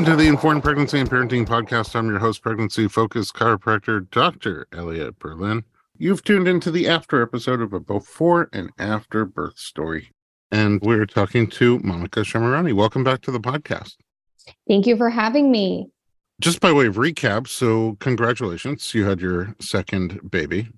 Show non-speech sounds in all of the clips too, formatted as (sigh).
Welcome to the Informed Pregnancy and Parenting Podcast. I'm your host, pregnancy focused chiropractor, Dr. Elliot Berlin. You've tuned into the after episode of a before and after birth story. And we're talking to Monica Shemirani. Welcome back to the podcast. Thank you for having me. Just by way of recap, so congratulations. You had your second baby.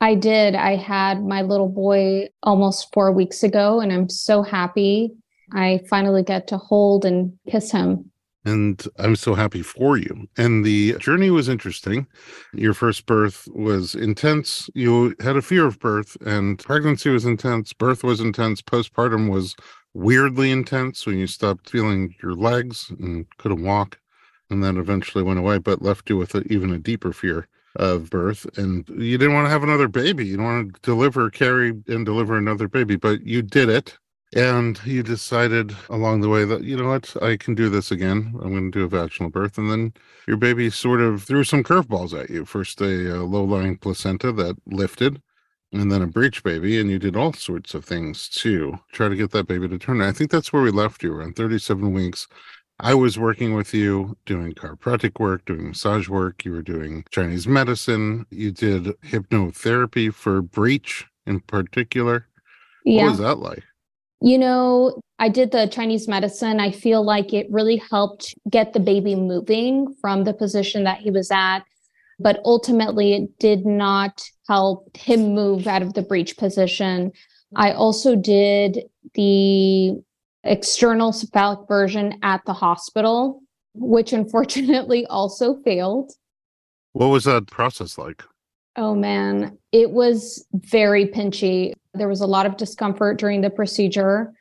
I did. I had my little boy almost four weeks ago, and I'm so happy. I finally get to hold and kiss him. And I'm so happy for you. And the journey was interesting. Your first birth was intense. You had a fear of birth, and pregnancy was intense. Birth was intense. Postpartum was weirdly intense when you stopped feeling your legs and couldn't walk. And then eventually went away, but left you with a, even a deeper fear of birth and you didn't want to have another baby you don't want to deliver carry and deliver another baby but you did it and you decided along the way that you know what i can do this again i'm going to do a vaginal birth and then your baby sort of threw some curveballs at you first a, a low-lying placenta that lifted and then a breech baby and you did all sorts of things to try to get that baby to turn i think that's where we left you around 37 weeks I was working with you doing chiropractic work, doing massage work. You were doing Chinese medicine. You did hypnotherapy for breech in particular. Yeah. What was that like? You know, I did the Chinese medicine. I feel like it really helped get the baby moving from the position that he was at. But ultimately, it did not help him move out of the breech position. I also did the external cephalic version at the hospital, which unfortunately (laughs) also failed. What was that process like? Oh man, it was very pinchy. There was a lot of discomfort during the procedure.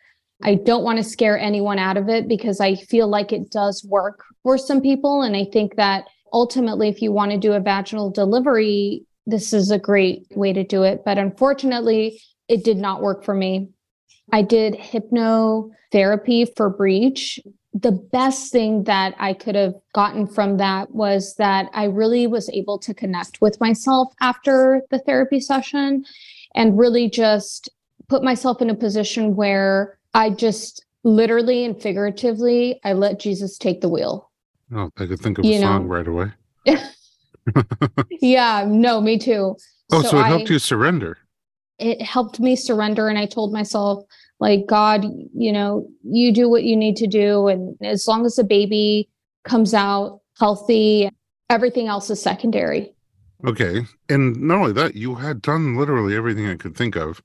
I don't want to scare anyone out of it because I feel like it does work for some people. And I think that ultimately, if you want to do a vaginal delivery, this is a great way to do it. But unfortunately, it did not work for me. I did hypnotherapy for breech. The best thing that I could have gotten from that was that I really was able to connect with myself after the therapy session and really just put myself in a position where I just literally and figuratively, I let Jesus take the wheel. Oh, I could think of you a know? song right away. (laughs) (laughs) yeah, no, me too. Oh, so, so it helped you surrender it helped me surrender and i told myself like god you know you do what you need to do and as long as the baby comes out healthy everything else is secondary okay and not only that you had done literally everything i could think of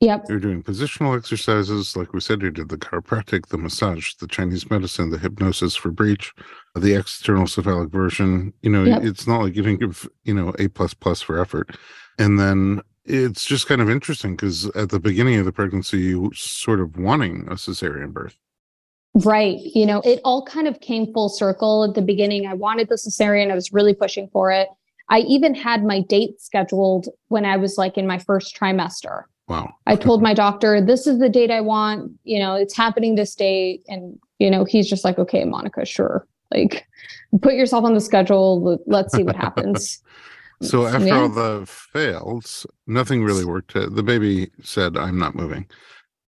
Yep. You're doing positional exercises. Like we said, you did the chiropractic, the massage, the Chinese medicine, the hypnosis for breech the external cephalic version. You know, yep. it's not like you didn't give, you know, A plus plus for effort. And then it's just kind of interesting because at the beginning of the pregnancy, you sort of wanting a cesarean birth. Right. You know, it all kind of came full circle at the beginning. I wanted the cesarean, I was really pushing for it. I even had my date scheduled when I was like in my first trimester. Wow. I told my doctor, this is the date I want. You know, it's happening this day. And, you know, he's just like, okay, Monica, sure. Like, put yourself on the schedule. Let's see what (laughs) happens. So after yeah. all the fails, nothing really worked. The baby said, "I'm not moving."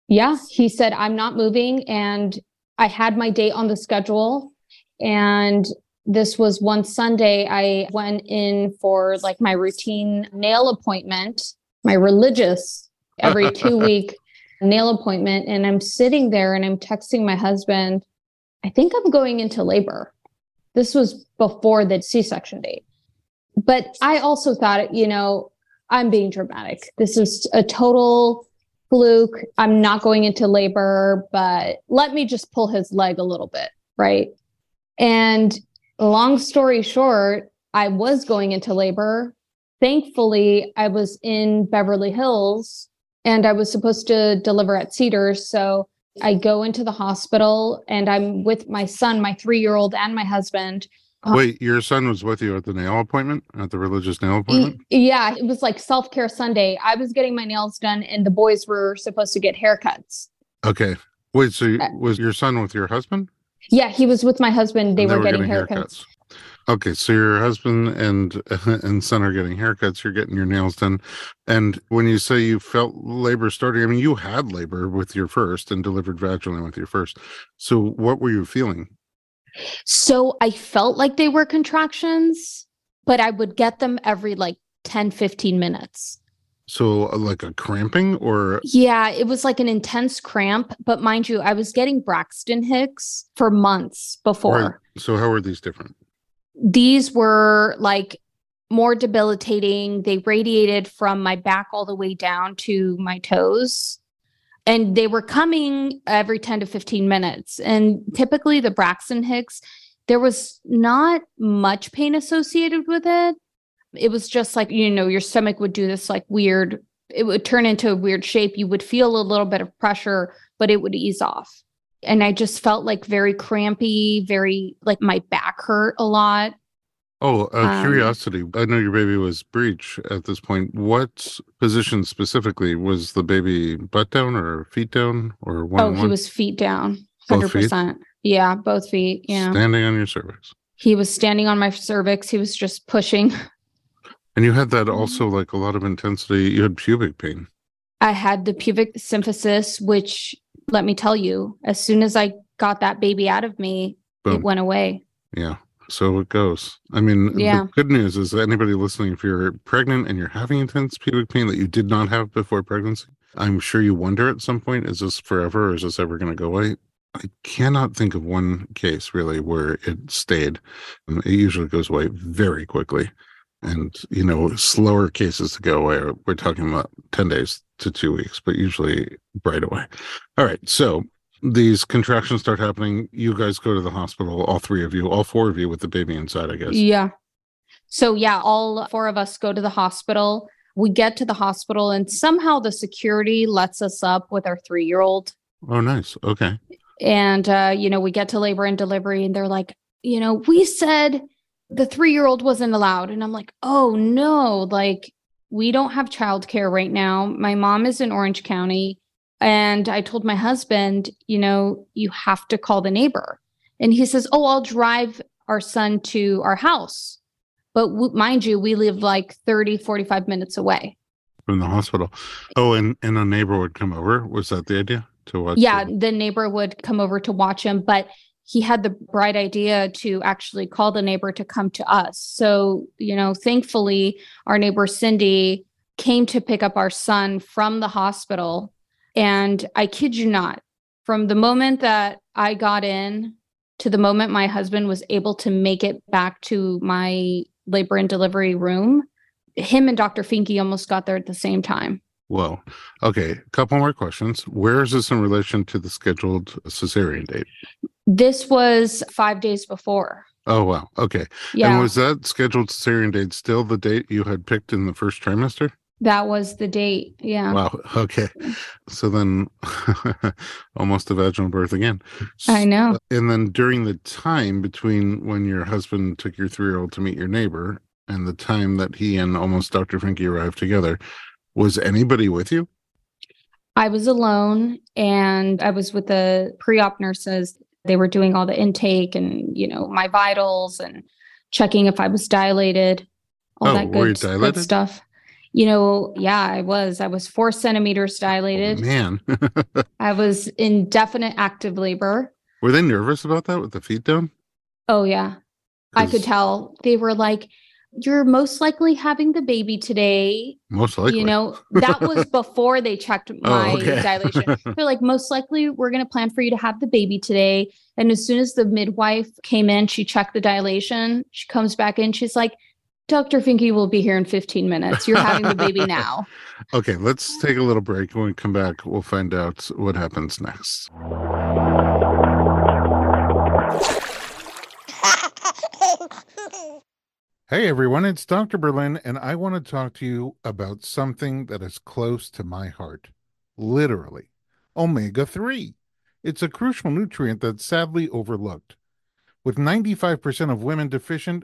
Yeah, he said, "I'm not moving," and I had my date on the schedule, and this was one Sunday. I went in for like my routine nail appointment, my religious every two (laughs) week nail appointment, and I'm sitting there and I'm texting my husband. I think I'm going into labor. This was before the C-section date. But I also thought, you know, I'm being dramatic. This is a total fluke. I'm not going into labor, but let me just pull his leg a little bit. Right. And long story short, I was going into labor. Thankfully, I was in Beverly Hills and I was supposed to deliver at Cedars. So I go into the hospital and I'm with my son, my three year old, and my husband. Uh, Wait, your son was with you at the nail appointment, at the religious nail appointment? Yeah, it was like self care Sunday. I was getting my nails done, and the boys were supposed to get haircuts. Okay. Wait, so you, uh, was your son with your husband? Yeah, he was with my husband. They, were, were, getting, getting haircuts. haircuts. Okay, so your husband and (laughs) and son are getting haircuts. You're getting your nails done, and when you say you felt labor starting, I mean you had labor with your first and delivered vaginally with your first. So what were you feeling? So I felt like they were contractions, but I would get them every like 10, 15 minutes. So, uh, like a cramping or? Yeah, it was like an intense cramp. But mind you, I was getting Braxton Hicks for months before. Right. So, how are these different? These were like more debilitating. They radiated from my back all the way down to my toes. And they were coming every 10 to 15 minutes. And typically, the Braxton Hicks, there was not much pain associated with it it was just like, you know, your stomach would do this like weird, it would turn into a weird shape. You would feel a little bit of pressure, but it would ease off. And I just felt like very crampy, very like my back hurt a lot. Oh, uh, um, curiosity. I know your baby was breech at this point. What position specifically was the baby butt down or feet down or one? Oh, he was feet down. 100%. Yeah, both feet. Yeah. Standing on your cervix. He was standing on my cervix. He was just pushing (laughs) and you had that mm-hmm. also like a lot of intensity. You had pubic pain. I had the pubic symphysis, which let me tell you, as soon as I got that baby out of me, Boom. it went away. Yeah. So it goes. I mean, yeah. the good news is that anybody listening, if you're pregnant and you're having intense pubic pain that you did not have before pregnancy, I'm sure you wonder at some point, is this forever or is this ever going to go away? I cannot think of one case really where it stayed. It usually goes away very quickly and you know slower cases to go away we're talking about 10 days to two weeks but usually right away all right so these contractions start happening you guys go to the hospital all three of you all four of you with the baby inside i guess. Yeah. So yeah all four of us go to the hospital. We get to the hospital and somehow the security lets us up with our three year old oh nice. Okay. And uh you know we get to labor and delivery and they're like you know we said the three year old wasn't allowed. And I'm like, oh no, like we don't have childcare right now. My mom is in Orange County. And I told my husband, you know, you have to call the neighbor. And he says, oh, I'll drive our son to our house. But w- mind you, we live like 30, 45 minutes away from the hospital. Oh, and, and a neighbor would come over. Was that the idea? To watch? Yeah, the-, the neighbor would come over to watch him. But he had the bright idea to actually call the neighbor to come to us. So, you know, thankfully, our neighbor Cindy came to pick up our son from the hospital. And I kid you not, from the moment that I got in to the moment my husband was able to make it back to my labor and delivery room, him and Dr. Finke almost got there at the same time. Whoa. okay. A couple more questions. Where is this in relation to the scheduled cesarean date? This was five days before. Oh wow. Okay. Yeah. And was that scheduled cesarean date still the date you had picked in the first trimester? That was the date. Yeah. Wow. Okay. So then (laughs) almost a vaginal birth again. I know. Uh, and then during the time between when your husband took your three year old to meet your neighbor and the time that he and almost Dr. Finke arrived together, was anybody with you? I was alone and I was with the pre op nurses. They were doing all the intake and, you know, my vitals and checking if I was dilated, all oh, that good, good, stuff. You know, yeah, I was. I was four centimeters oh, dilated. Oh, man. (laughs) I was in definite active labor. Were they nervous about that with the feet down? Oh, yeah. I could tell. They were like, you're most likely having the baby today. Most likely. You know, that was (laughs) before they checked oh, my oh, okay. dilation. (laughs) They're like, most likely we're going to plan for you to have the baby today. And as soon as the midwife came in, she checked the dilation. She comes back in. She's like, Dr. Finke will be here in 15 minutes. You're having the baby (laughs) now. okay, let's take a little break. When we come back, we'll find out what happens next. (laughs) Hey everyone, it's Dr. Berlin, and I want to talk to you about something that is close to my heart. Literally, omega 3. It's a crucial nutrient that's sadly overlooked. With 95% of women deficient,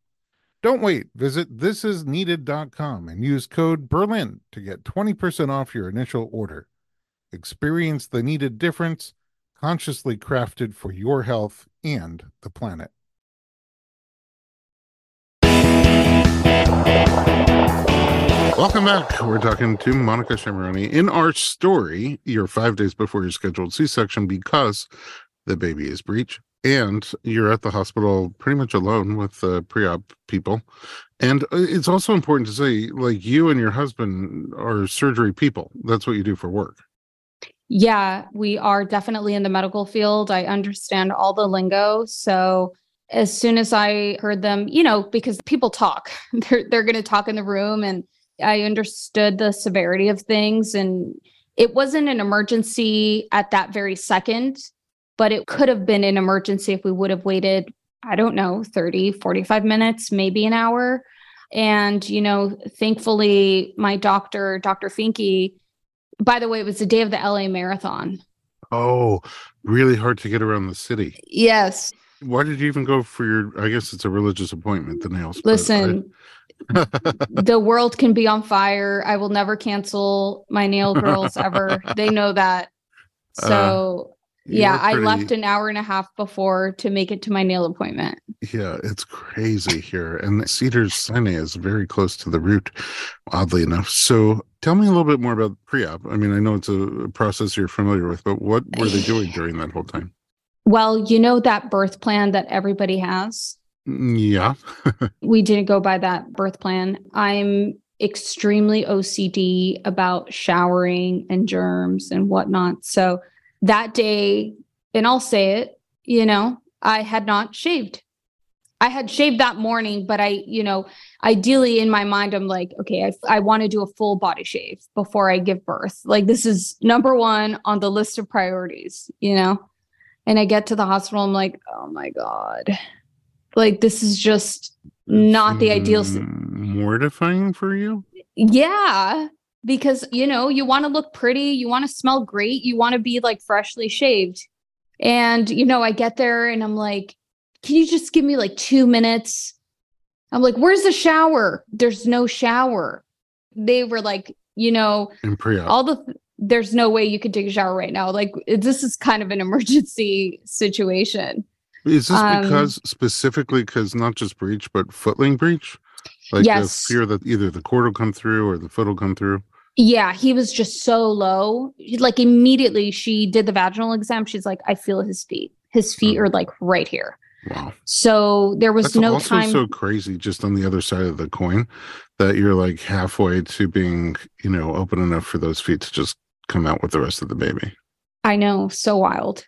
Don't wait. Visit thisisneeded.com and use code Berlin to get 20% off your initial order. Experience the needed difference, consciously crafted for your health and the planet. Welcome back. We're talking to Monica Shemirani in our story. You're five days before your scheduled C section because the baby is breech, and you're at the hospital pretty much alone with uh, pre op people. And uh, it's also important to say, like, you and your husband are surgery people. That's what you do for work. Yeah, we are definitely in the medical field. I understand all the lingo. So as soon as I heard them, you know, because people talk, (laughs) they're they're going to talk in the room and I understood the severity of things and it wasn't an emergency at that very second, but it could have been an emergency if we would have waited, I don't know, 30, 45 minutes, maybe an hour. And, you know, thankfully, my doctor, Dr. Finke, by the way, it was the day of the LA Marathon. Oh, really hard to get around the city. Yes. Why did you even go for your? I guess it's a religious appointment, the nails. Listen, (laughs) the world can be on fire. I will never cancel my nail girls ever. they know that. (laughs) Uh, so yeah, I left an hour and a half before to make it to my nail appointment. Yeah, it's crazy here. And Cedars Sinai is very close to the root, oddly enough. So tell me a little bit more about pre-op. I mean, I know it's a process you're familiar with, but what were they doing (sighs) during that whole time? Well, you know that birth plan that everybody has? Mm, yeah. (laughs) we didn't go by that birth plan. I'm extremely OCD about showering and germs and whatnot. So that day, and I'll say it, you know, I had not shaved. I had shaved that morning, but I, you know, ideally in my mind, I'm like, okay, I, I want to do a full body shave before I give birth. Like, this is number one on the list of priorities, you know? And I get to the hospital, I'm like, oh my God, like this is just not the ideal mortifying for you yeah because you know you want to look pretty you want to smell great you want to be like freshly shaved. And you know i get there and i'm like can you just give me like two minutes? I'm like where's the shower? There's no shower. They were like you know all the there's no way you could take a shower right now. Like this is kind of an (laughs) emergency situation. Is this um, because specifically because not just breech but footling breech? Like yes. the fear that either the cord will come through or the foot will come through. Yeah, he was just so low. Like immediately she did the vaginal exam. She's like, I feel his feet. His feet are mm-hmm. like right here. Wow. So there was That's no also time. so crazy just on the other side of the coin that you're like halfway to being, you know, open enough for those feet to just come out with the rest of the baby. I know. So wild.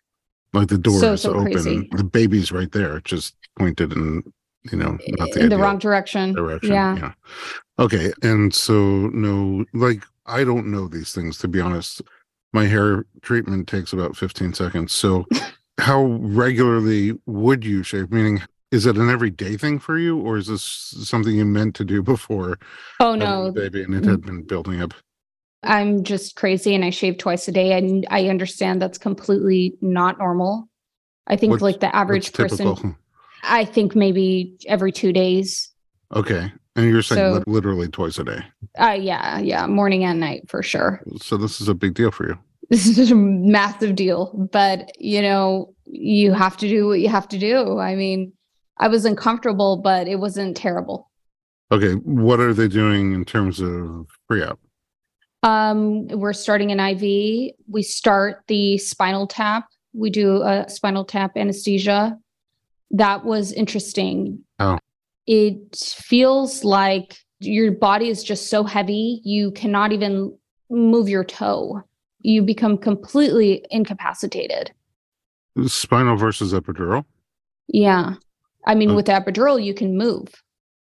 Like the door so, is so open, crazy. the baby's right there, just pointed in, you know, not the in the wrong direction. Direction. Yeah. yeah. Okay. And so no, like I don't know these things to be honest. My hair treatment takes about 15 seconds. So (laughs) how regularly would you shave? Meaning is it an everyday thing for you or is this something you meant to do before oh no baby and it mm. had been building up I'm just crazy and I shave twice a day. And I understand that's completely not normal. I think what's, like the average person, I think maybe every two days. Okay. And you're saying so, literally twice a day? Uh, yeah. Yeah. Morning and night for sure. So this is a big deal for you. This is a massive deal. But, you know, you have to do what you have to do. I mean, I was uncomfortable, but it wasn't terrible. Okay. What are they doing in terms of pre op? Um, we're starting an IV. We start the spinal tap. We do a spinal tap anesthesia. That was interesting. Oh. It feels like your body is just so heavy, you cannot even move your toe. You become completely incapacitated. Spinal versus epidural? Yeah. I mean, uh, with epidural, you can move.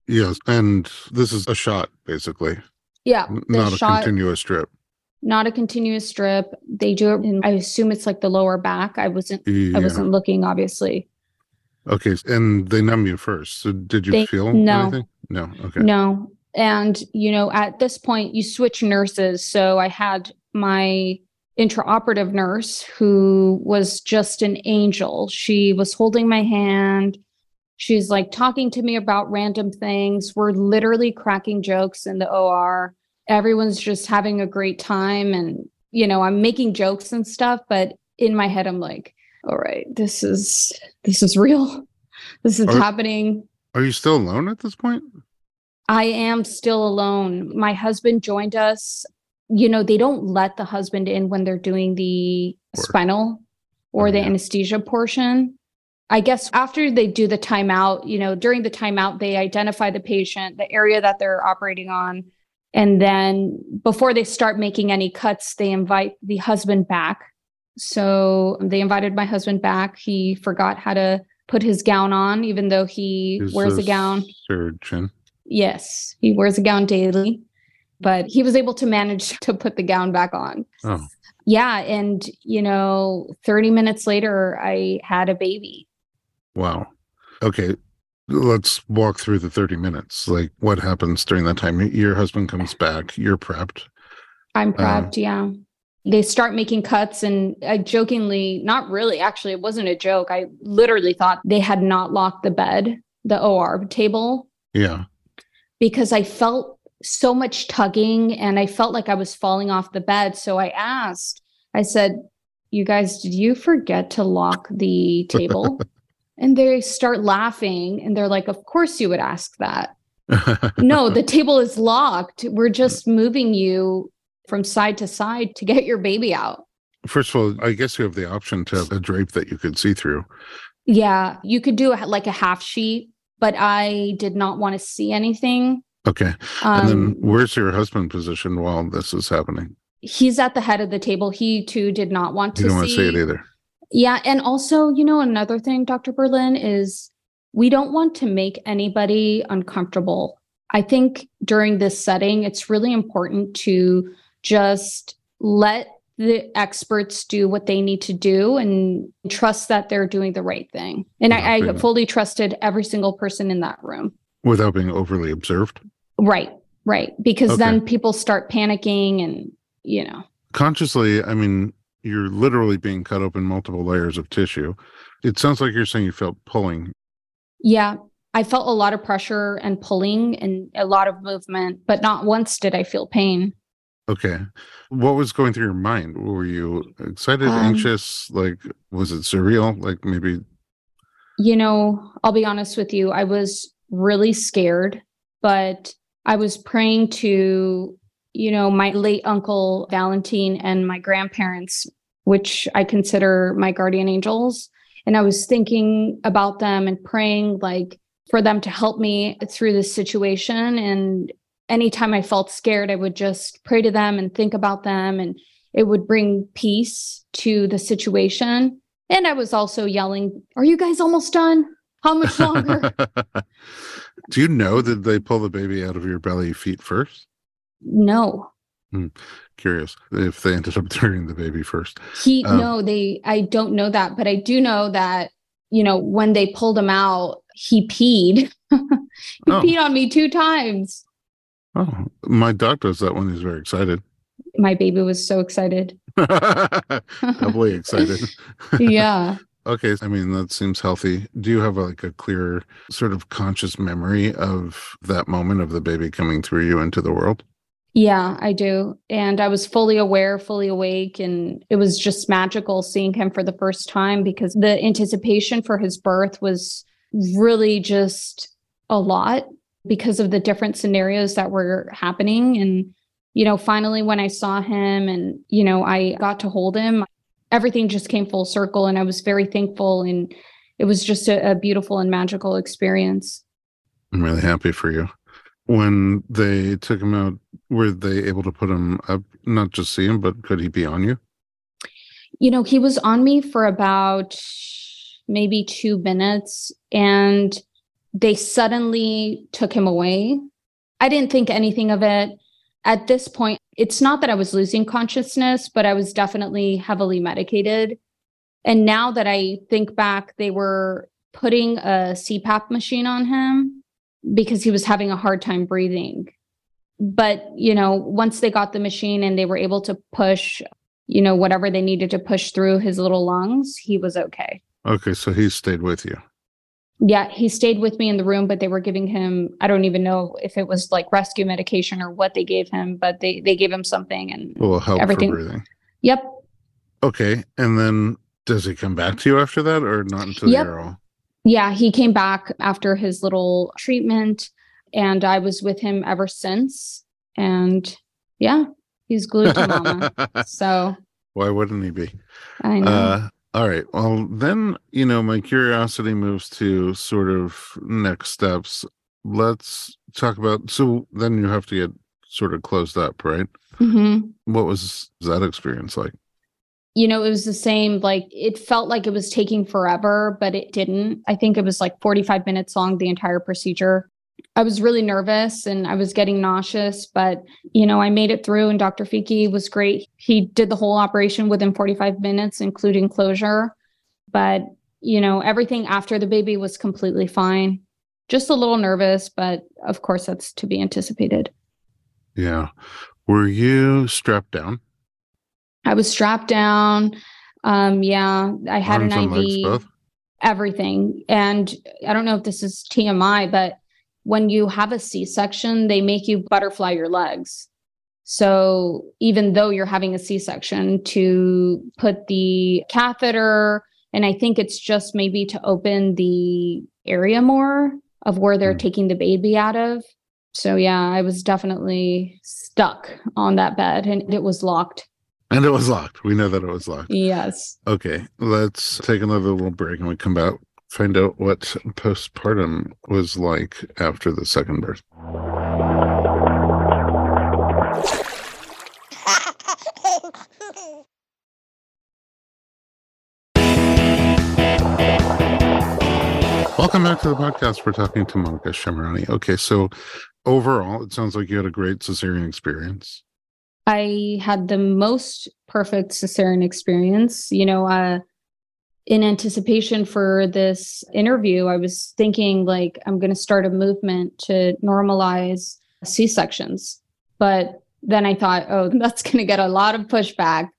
Yes. And this is a shot, basically. Yeah. Not a shot, continuous strip. Not a continuous strip. They do it in, I assume it's like the lower back. I wasn't yeah. I wasn't looking obviously. Okay. And they numb you first. So did you they, feel no. anything? No. Okay. No. And you know, at this point you switch nurses. So I had my intraoperative nurse who was just an angel. She was holding my hand. She's like talking to me about random things. We're literally cracking jokes in the OR. Everyone's just having a great time. And, you know, I'm making jokes and stuff, but in my head, I'm like, all right, this is this is real. (laughs) This is Are- happening. Are you still alone at this point? I am still alone. My husband joined us. You know, they don't let the husband in when they're doing the spinal or Oh, the yeah. anesthesia portion. I guess after they do the timeout, you know, during the timeout, they identify the patient, the area that they're operating on. And then before they start making any cuts, they invite the husband back. So they invited my husband back. He forgot how to put his gown on, even though he Is wears a gown. Surgeon. Yes, he wears a gown daily, but he was able to manage (laughs) to put the gown back on. Oh, Yeah. And, you know, 30 minutes later, I had a baby. wow. Okay. Let's walk through the 30 minutes. Like what happens during that time? Your husband comes back, you're prepped. I'm Um, prepped. yeah. They start making cuts, and I jokingly, not really, actually, it wasn't a joke. I literally thought they had not locked the bed, the OR table, Yeah. Because I felt so much tugging and I felt like I was falling off the bed. So I asked, I said, You guys, did you forget to lock the table? (laughs) and they start laughing and they're like, Of course you would ask that. No, (laughs) the table is locked. We're mm. just moving you from side to side to get your baby out. First of all, I guess you have the option to have a drape that you could see through. Yeah, you could do a, like a half sheet, but I did not want to see anything. Okay. and then Um, where's your husband positioned while this is happening? he's at the head of the table. He too did not want to. You to don't want to say it either. Yeah. And also, you know, another thing, Dr. Berlin, is we don't want to make anybody uncomfortable. I think during this setting, it's really important to just let the experts do what they need to do and trust that they're doing the right thing. And I, I fully trusted every single person in that room. Without being overly observed. Right. Right. Because Okay. then people start panicking and, you know, Consciously, I mean, you're literally being cut open multiple layers of tissue. It sounds like you're saying you felt pulling. Yeah, I felt a lot of pressure and pulling and a lot of movement, but not once did I feel pain. Okay. What was going through your mind? Were you excited, Um, anxious? Like, was it surreal? Like, maybe, You know, I'll be honest with you, I was really scared, but I was praying to, you know, my late uncle Valentine and my grandparents, which I consider my guardian angels. And I was thinking about them and praying like for them to help me through this situation. And anytime I felt scared, I would just pray to them and think about them and it would bring peace to the situation. And I was also yelling, Are you guys almost done? How much longer? (laughs) do you know that they pull the baby out of your belly feet first? no. Curious if they ended up (laughs) turning the baby first. He Um, no, they I don't know that, but I do know that, you know, when they pulled him out, he peed. (laughs) he Oh. peed on me two times. Oh, my dog does that when he's very excited. My baby was so excited. (laughs) Doubly (laughs) excited. yeah. Okay, I mean that seems healthy. Do you have like a clear sort of conscious memory of that moment of the baby coming through you into the world? Yeah, I do. And I was fully aware, fully awake. And it was just magical seeing him for the first time because the anticipation for his birth was really just a lot because of the different scenarios that were happening. And, you know, finally, when I saw him and, you know, I got to hold him, everything just came full circle. And I was very thankful. And it was just a, a beautiful and magical experience. I'm really happy for you. When they took him out, were they able to put him up, not just see him, but could he be on you? you know, he was on me for about maybe two minutes and they suddenly took him away. I didn't think anything of it. At this point, it's not that I was losing consciousness, but I was definitely heavily medicated. And now that I think back, they were putting a CPAP machine on him because he was having a hard time breathing. But, you know, once they got the machine and they were able to push you know, whatever they needed to push through his little lungs, he was okay. Okay, so he stayed with you. Yeah, he stayed with me in the room, but they were giving him, I don't even know if it was like rescue medication or what they gave him, but they, they gave him something and Will help Everything- for breathing. yep. Okay. And then does he come back to you after that or not until Yep. you're all Yeah, he came back after his little treatment and I was with him ever since. And yeah, he's glued to mama. (laughs) so Why wouldn't he be? I know. Uh, all right. Well, then, you know, my curiosity moves to sort of next steps. Let's talk about. So then you have to get sort of closed up, right? hmm What was that experience like? You know, it was the same. Like it felt like it was taking forever, but it didn't. I think it was like 45 minutes long, the entire procedure. I was really nervous and I was getting nauseous, but you know, I made it through and Dr. Finke was great. He did the whole operation within 45 minutes, including closure. But, you know, everything after the baby was completely fine. Just a little nervous, but of course that's to be anticipated. Yeah. Were you strapped down? I was strapped down. Um, yeah, I had Arms an IV. everything. And I don't know if this is TMI, but when you have a C section, they make you butterfly your legs. So even though you're having a C section, to put the catheter, and I think it's just maybe to open the area more of where they're Hmm. taking the baby out of. So yeah, I was definitely stuck on that bed and it was locked. And it was locked. We know that it was locked. Yes. Okay. Let's take another little break and we come back, find out what postpartum was like after the second birth. Welcome back to the podcast. We're talking to Monica Shemirani. Okay, so overall, it sounds like you had a great cesarean experience. I had the most perfect cesarean experience. You know, uh, in anticipation for this interview, I was thinking like I'm going to start a movement to normalize C sections. But then I thought, oh, (laughs) that's going to get a lot of pushback.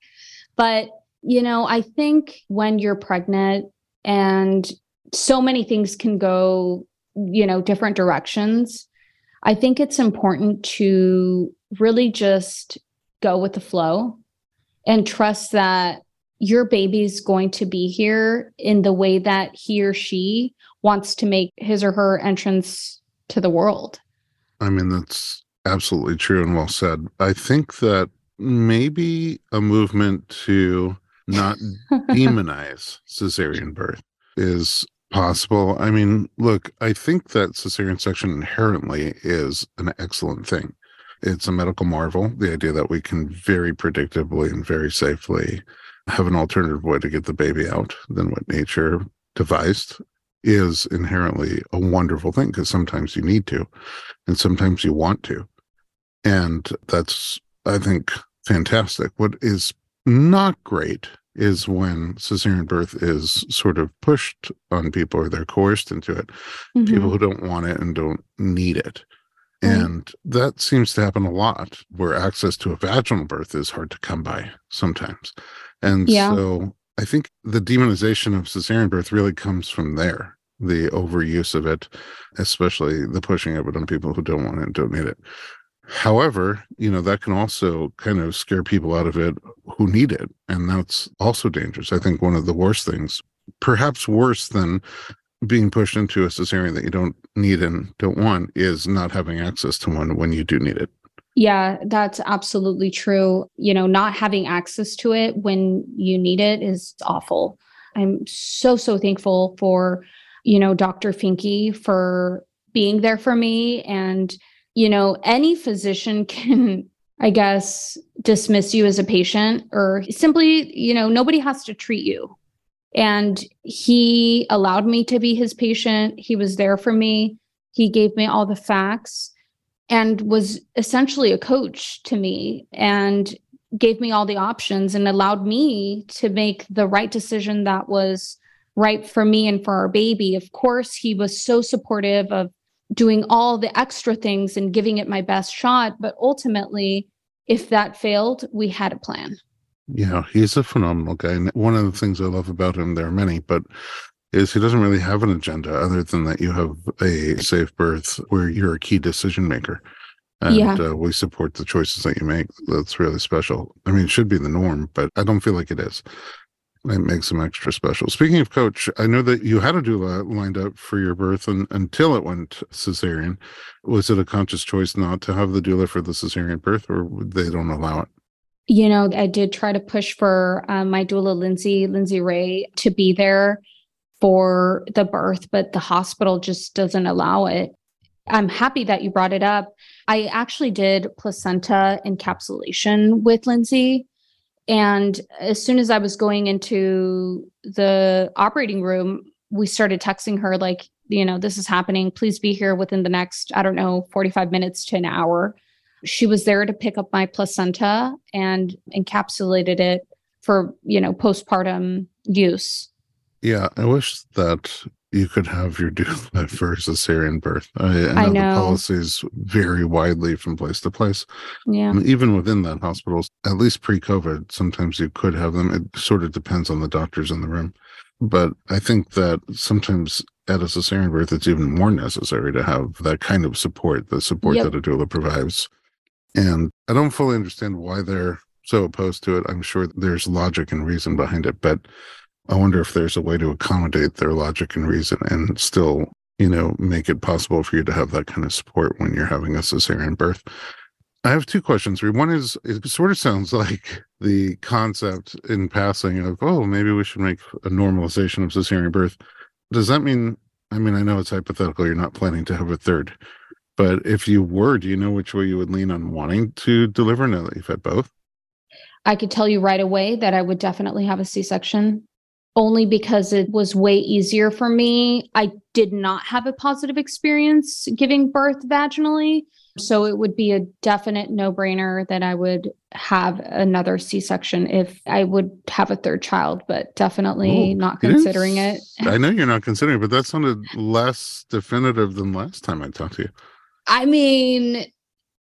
But, you know, I think when you're pregnant and so many things can go, you know, different directions, I think it's important to really just go with the flow and trust that your baby's going to be here in the way that he or she wants to make his or her entrance to the world. I mean, that's absolutely true and well said. I think that maybe a movement to not (laughs) demonize cesarean birth is possible. I mean, look, I think that cesarean section inherently is an excellent thing. It's a medical marvel, the idea that we can very predictably and very safely have an alternative way to get the baby out than what nature devised is inherently a wonderful thing because sometimes you need to and sometimes you want to. And that's, I think, fantastic. What is not great is when cesarean birth is sort of pushed on people or they're coerced into it, people mm-hmm. who don't want it and don't need it. Right. And that seems to happen a lot where access to a vaginal birth is hard to come by sometimes. And Yeah. so I think the demonization of cesarean birth really comes from there, the overuse of it, especially the pushing of it on people who don't want it and don't need it. However, you know, that can also kind of scare people out of it who need it. And that's also dangerous. I think one of the worst things, perhaps worse than being pushed into a cesarean that you don't need and don't want, is not having access to one when you do need it. Yeah, that's absolutely true. You know, not having access to it when you need it is awful. I'm so, so thankful for, you know, Dr. Finke for being there for me. And, you know, any physician (laughs) can, I guess, dismiss you as a patient or simply, you know, nobody has to treat you. And he allowed me to be his patient. He was there for me. He gave me all the facts and was essentially a coach to me and gave me all the options and allowed me to make the right decision that was right for me and for our baby. Of course, he was so supportive of doing all the extra things and giving it my best shot. But ultimately, if that failed, we had a plan. Yeah, he's a phenomenal guy. And one of the things I love about him, there are many, but is he doesn't really have an agenda other than that you have a safe birth where you're a key decision maker. And Yeah. uh, we support the choices that you make. That's really special. I mean, it should be the norm, but I don't feel like it is. It makes them extra special. Speaking of coach, I know that you had a doula lined up for your birth and, until it went cesarean. Was it a conscious choice not to have the doula for the cesarean birth, or they don't allow it? You know, I did try to push for um, my doula, Lindsay, Lindsay Ray, to be there for the birth, but the hospital just doesn't allow it. I'm happy that you brought it up. I actually did placenta encapsulation with Lindsay. And as soon as I was going into the operating room, we started texting her, like, you know, this is happening. Please be here within the next, I don't know, 45 minutes to an hour. She was there to pick up my placenta and encapsulated it for, you know, postpartum use. Yeah, I wish that you could have your doula (laughs) for a cesarean birth. I, I know, I know. the policies vary widely from place to place. Yeah. And even within that hospitals, at least pre-COVID, sometimes you could have them. It sort of depends on the doctors in the room. But I think that sometimes at a cesarean birth, it's even more necessary to have that kind of support, the support Yep. that a doula provides. And I don't fully understand why they're so opposed to it. I'm sure there's logic and reason behind it, but I wonder if there's a way to accommodate their logic and reason and still, you know, make it possible for you to have that kind of support when you're having a cesarean birth. I have two questions. One is it sort of sounds (laughs) like the concept in passing of, oh, maybe we should make a normalization of cesarean birth. Does that mean, I mean, I know it's hypothetical, you're not planning to have a third, but if you were, do you know which way you would lean on wanting to deliver now that you've had both? I could tell you right away that I would definitely have a C section only because it was way easier for me. I did not have a positive experience giving birth vaginally. So it would be a definite no brainer that I would have another C section if I would have a third child, but definitely Ooh, not considering it. I know you're not considering, it, but that sounded less definitive than last time I talked to you. I mean,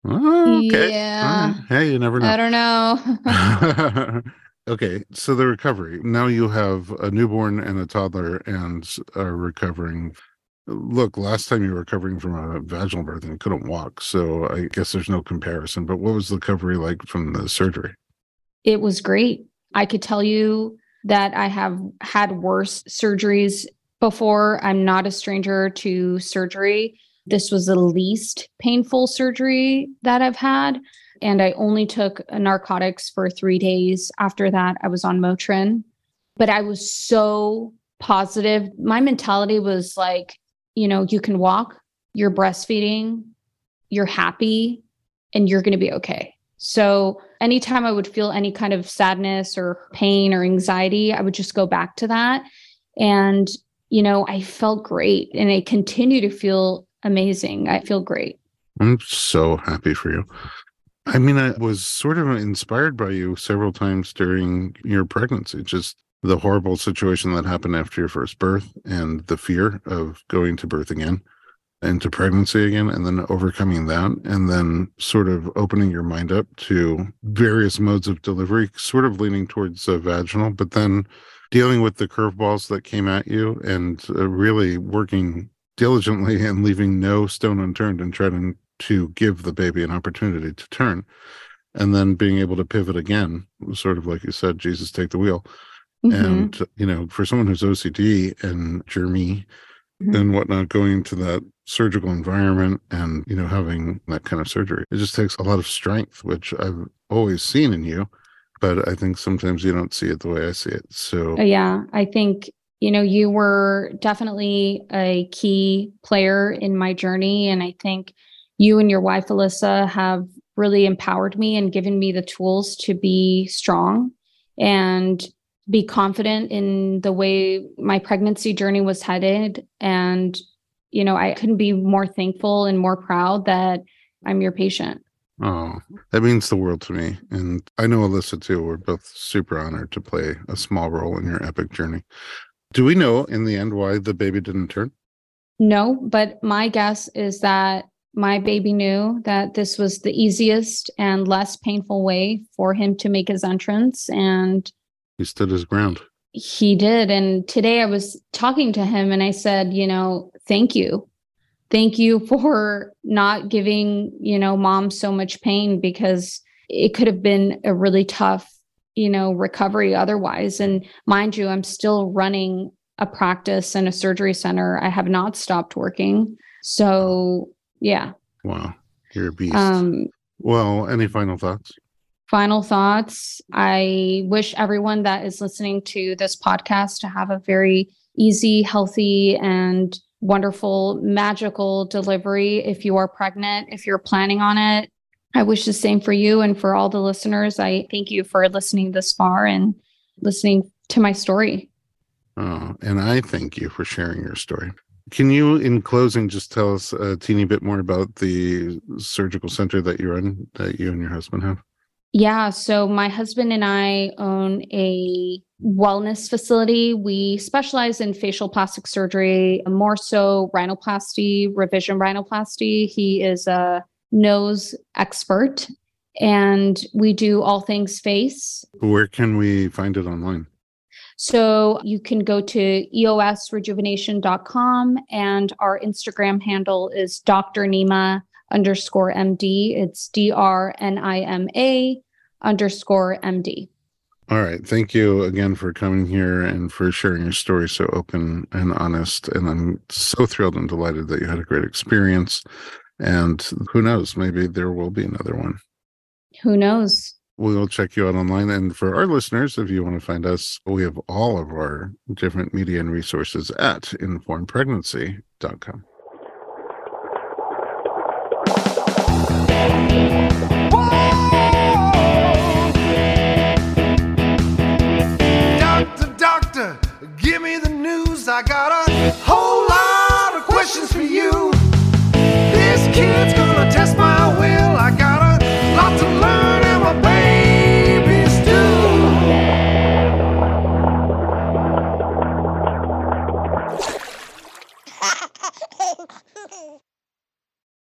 Oh, okay. Yeah. All right. Hey, you never know. I don't know. (laughs) okay, so the recovery. Now you have a newborn and a toddler and are recovering. Look, last time you were recovering from a vaginal birth and couldn't walk, so I guess there's no comparison. But what was the recovery like from the surgery? it was great. I could tell you that I have had worse surgeries before. I'm not a stranger to surgery. This was the least painful surgery that I've had. And I only took narcotics for three days. After that, I was on Motrin. But I was so positive. My mentality was like, you know, you can walk, you're breastfeeding, you're happy, and you're going to be okay. So, anytime I would feel any kind of sadness or pain or anxiety, I would just go back to that. And, you know, I felt great and I continue to feel amazing. I feel great. I'm so happy for you. I mean, I was sort of inspired by you several times during your pregnancy, just the horrible situation that happened after your first birth and the fear of going to birth again and to pregnancy again, and then overcoming that, and then sort of opening your mind up to various modes of delivery, sort of leaning towards vaginal, but then dealing with the curveballs that came at you and uh, really working diligently and leaving no stone unturned and trying to give the baby an opportunity to turn and then being able to pivot again sort of like you said jesus take the wheel Mhm. and you know for someone who's ocd and germy Mhm. and whatnot going to that surgical environment and you know having that kind of surgery it just takes a lot of strength which i've always seen in you but i think sometimes you don't see it the way i see it so Uh, yeah, I think, you know, you were definitely a key player in my journey. And I think you and your wife, Alyssa, have really empowered me and given me the tools to be strong and be confident in the way my pregnancy journey was headed. And, you know, I couldn't be more thankful and more proud that I'm your patient. Oh, that means the world to me. And I know Alyssa too. We're both super honored to play a small role in your epic journey. Do we know in the end why the baby didn't turn? No, but my guess is that my baby knew that this was the easiest and less painful way for him to make his entrance. And He stood his ground. he did. And today I was talking to him and I said, you know, thank you. Thank you (laughs) for not giving, you know, mom so much pain because it could have been a really tough, you know, recovery otherwise. And mind you, I'm still running a practice and a surgery center. I have not stopped working. So, yeah. Wow. You're a beast. Um, well, any final thoughts? Final thoughts. I wish everyone that is listening to this podcast to have a very easy, healthy, and wonderful, magical delivery if you are pregnant, if you're planning on it. I wish the same for you and for all the listeners. I thank you for listening this far and listening to my story. Oh, and I thank you for sharing your story. Can you, in closing, just tell us a teeny bit more about the surgical center that you run, that you and your husband have? Yeah. So my husband and I own a wellness facility. We specialize in facial plastic surgery, more so rhinoplasty, revision rhinoplasty. He is a nose expert and we do all things face. Where can we find it online? So you can go to eosrejuvenation.com and our Instagram handle is Dr. Nima underscore MD. It's D R N I M A underscore MD. All right. Thank you again for coming here and for sharing your story so open and honest. And I'm so thrilled and delighted that you had a great experience. And who knows, maybe there will be another one. Who knows? We will check you out online. And for our listeners, if you want to find us, we have all of our different media and resources at informedpregnancy.com.